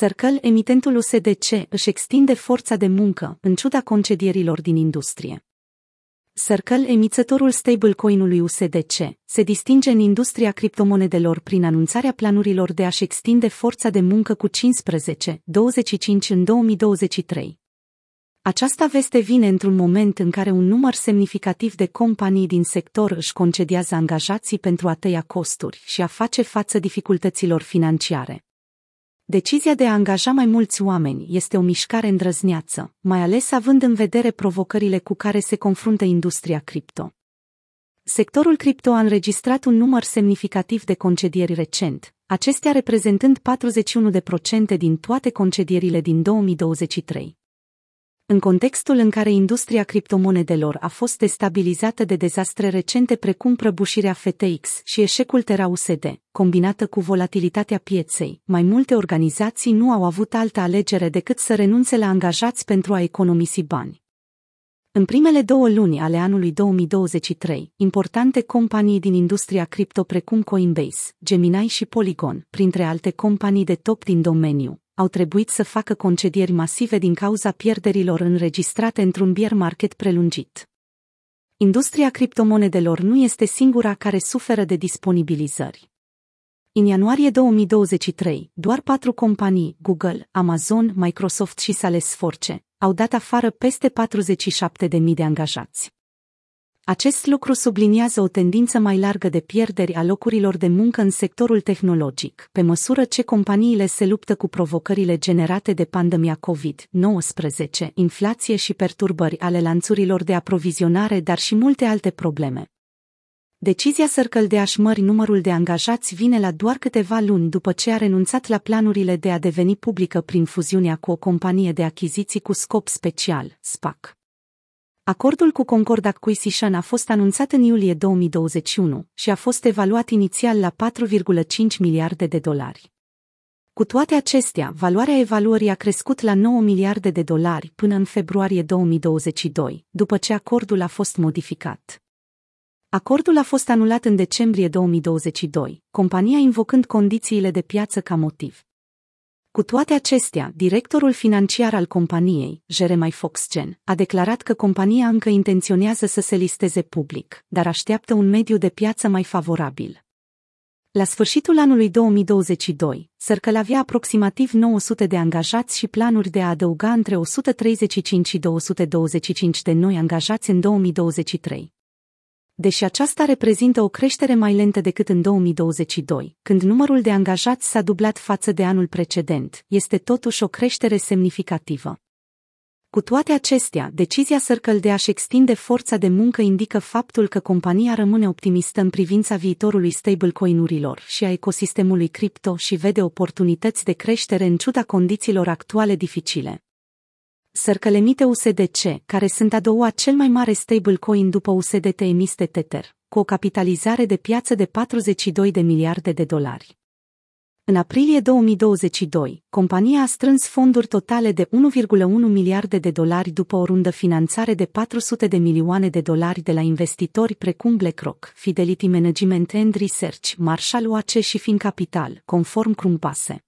Circle, emitentul USDC, își extinde forța de muncă, în ciuda concedierilor din industrie. Circle, emițătorul stablecoin-ului USDC, se distinge în industria criptomonedelor prin anunțarea planurilor de a-și extinde forța de muncă cu 15-25 în 2023. Aceasta veste vine într-un moment în care un număr semnificativ de companii din sector își concediază angajații pentru a tăia costuri și a face față dificultăților financiare. Decizia de a angaja mai mulți oameni este o mișcare îndrăzneață, mai ales având în vedere provocările cu care se confruntă industria cripto. Sectorul cripto a înregistrat un număr semnificativ de concedieri recent, acestea reprezentând 41% din toate concedierile din 2023 în contextul în care industria criptomonedelor a fost destabilizată de dezastre recente precum prăbușirea FTX și eșecul Terra USD, combinată cu volatilitatea pieței, mai multe organizații nu au avut altă alegere decât să renunțe la angajați pentru a economisi bani. În primele două luni ale anului 2023, importante companii din industria cripto precum Coinbase, Gemini și Polygon, printre alte companii de top din domeniu, au trebuit să facă concedieri masive din cauza pierderilor înregistrate într-un bear market prelungit. Industria criptomonedelor nu este singura care suferă de disponibilizări. În ianuarie 2023, doar patru companii, Google, Amazon, Microsoft și Salesforce, au dat afară peste 47.000 de angajați. Acest lucru subliniază o tendință mai largă de pierderi a locurilor de muncă în sectorul tehnologic, pe măsură ce companiile se luptă cu provocările generate de pandemia COVID-19, inflație și perturbări ale lanțurilor de aprovizionare, dar și multe alte probleme. Decizia Circle de a-și mări numărul de angajați vine la doar câteva luni după ce a renunțat la planurile de a deveni publică prin fuziunea cu o companie de achiziții cu scop special, SPAC. Acordul cu Concord Acquisition a fost anunțat în iulie 2021 și a fost evaluat inițial la 4,5 miliarde de dolari. Cu toate acestea, valoarea evaluării a crescut la 9 miliarde de dolari până în februarie 2022, după ce acordul a fost modificat. Acordul a fost anulat în decembrie 2022, compania invocând condițiile de piață ca motiv. Cu toate acestea, directorul financiar al companiei, Jeremy Foxgen, a declarat că compania încă intenționează să se listeze public, dar așteaptă un mediu de piață mai favorabil. La sfârșitul anului 2022, Circle avea aproximativ 900 de angajați și planuri de a adăuga între 135 și 225 de noi angajați în 2023 deși aceasta reprezintă o creștere mai lentă decât în 2022, când numărul de angajați s-a dublat față de anul precedent, este totuși o creștere semnificativă. Cu toate acestea, decizia Circle de a-și extinde forța de muncă indică faptul că compania rămâne optimistă în privința viitorului stablecoin-urilor și a ecosistemului cripto și vede oportunități de creștere în ciuda condițiilor actuale dificile sărcălemite USDC, care sunt a doua cel mai mare stablecoin după USDT emis de Tether, cu o capitalizare de piață de 42 de miliarde de dolari. În aprilie 2022, compania a strâns fonduri totale de 1,1 miliarde de dolari după o rundă finanțare de 400 de milioane de dolari de la investitori precum BlackRock, Fidelity Management and Research, Marshall Wace și Fin Capital, conform Crumpase.